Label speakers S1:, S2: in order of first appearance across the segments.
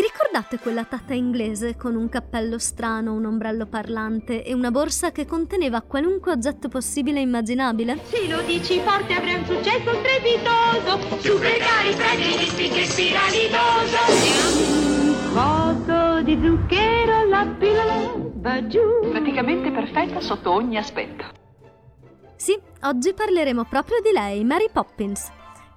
S1: Vi ricordate quella tata inglese con un cappello strano, un ombrello parlante e una borsa che conteneva qualunque oggetto possibile e immaginabile?
S2: Se lo dici forte avrà un successo strepitoso Super cari prendi di spicche spiralidoso Un coso di zucchero la pillola va giù
S3: praticamente perfetta sotto ogni aspetto.
S1: Sì, oggi parleremo proprio di lei, Mary Poppins,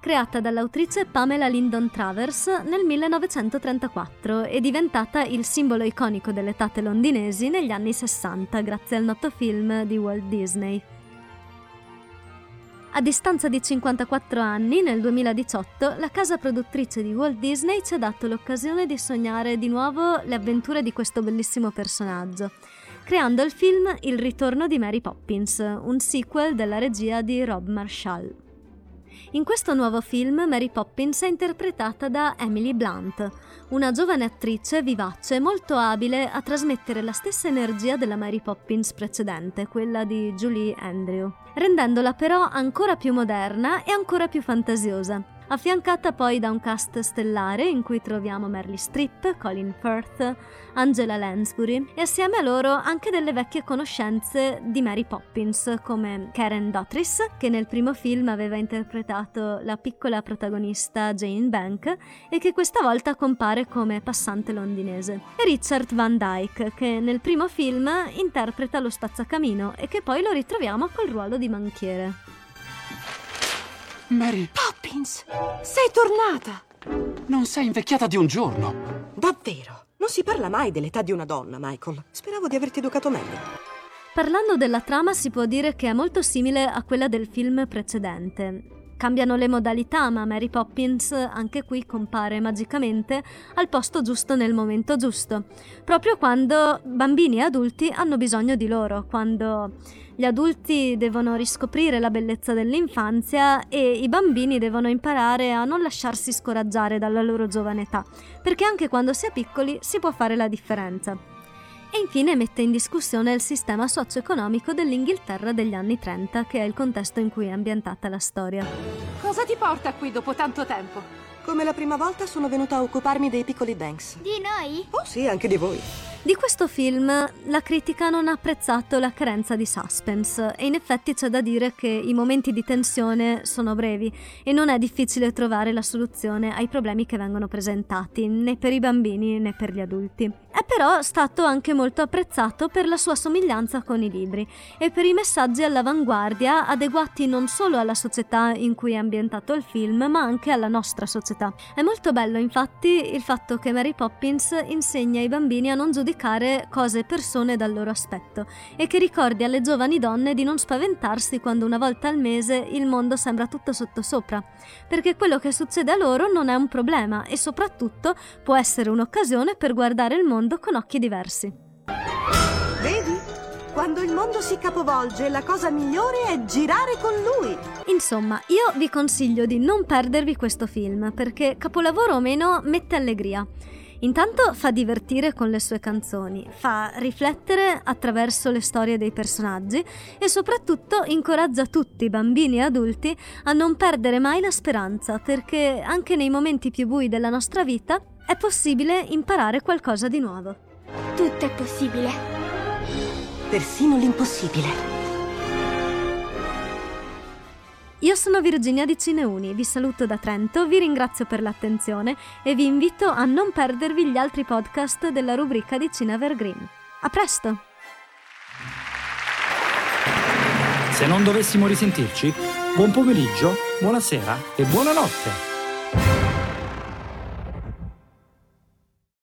S1: creata dall'autrice Pamela Lyndon Travers nel 1934 e diventata il simbolo iconico delle tate londinesi negli anni 60 grazie al noto film di Walt Disney. A distanza di 54 anni, nel 2018, la casa produttrice di Walt Disney ci ha dato l'occasione di sognare di nuovo le avventure di questo bellissimo personaggio, creando il film Il ritorno di Mary Poppins, un sequel della regia di Rob Marshall. In questo nuovo film Mary Poppins è interpretata da Emily Blunt, una giovane attrice vivace molto abile a trasmettere la stessa energia della Mary Poppins precedente, quella di Julie Andrew, rendendola però ancora più moderna e ancora più fantasiosa. Affiancata poi da un cast stellare in cui troviamo Meryl Streep, Colin Firth, Angela Lansbury e assieme a loro anche delle vecchie conoscenze di Mary Poppins come Karen Dotrice che nel primo film aveva interpretato la piccola protagonista Jane Bank e che questa volta compare come passante londinese e Richard Van Dyke che nel primo film interpreta lo spazzacamino e che poi lo ritroviamo col ruolo di banchiere.
S4: Mary,
S5: Poppins, sei tornata!
S4: non sei invecchiata di un giorno.
S5: Davvero? Non si parla mai dell'età di una donna, Michael. Speravo di averti educato meglio.
S1: Parlando della trama si può dire che è molto simile a quella del film precedente. Cambiano le modalità, ma Mary Poppins anche qui compare magicamente al posto giusto nel momento giusto, proprio quando bambini e adulti hanno bisogno di loro, quando gli adulti devono riscoprire la bellezza dell'infanzia e i bambini devono imparare a non lasciarsi scoraggiare dalla loro giovane età, perché anche quando si è piccoli si può fare la differenza e infine mette in discussione il sistema socio-economico dell'Inghilterra degli anni 30, che è il contesto in cui è ambientata la storia.
S3: Cosa ti porta qui dopo tanto tempo?
S5: Come la prima volta sono venuta a occuparmi dei piccoli Banks.
S2: Di noi?
S5: Oh sì, anche di voi.
S1: Di questo film la critica non ha apprezzato la carenza di suspense e in effetti c'è da dire che i momenti di tensione sono brevi e non è difficile trovare la soluzione ai problemi che vengono presentati, né per i bambini né per gli adulti. È però stato anche molto apprezzato per la sua somiglianza con i libri e per i messaggi all'avanguardia adeguati non solo alla società in cui è ambientato il film, ma anche alla nostra società. È molto bello infatti il fatto che Mary Poppins insegna ai bambini a non giudicare cose e persone dal loro aspetto e che ricordi alle giovani donne di non spaventarsi quando una volta al mese il mondo sembra tutto sottosopra, perché quello che succede a loro non è un problema e soprattutto può essere un'occasione per guardare il mondo con occhi diversi.
S5: Vedi? Quando il mondo si capovolge, la cosa migliore è girare con lui.
S1: Insomma, io vi consiglio di non perdervi questo film perché, capolavoro o meno, mette allegria. Intanto fa divertire con le sue canzoni, fa riflettere attraverso le storie dei personaggi e soprattutto incoraggia tutti, bambini e adulti, a non perdere mai la speranza perché anche nei momenti più bui della nostra vita è possibile imparare qualcosa di nuovo.
S2: Tutto è possibile.
S5: Persino l'impossibile.
S1: Io sono Virginia di Cineuni, vi saluto da Trento, vi ringrazio per l'attenzione e vi invito a non perdervi gli altri podcast della rubrica di Cine Evergreen. A presto!
S6: Se non dovessimo risentirci, buon pomeriggio, buonasera e buonanotte.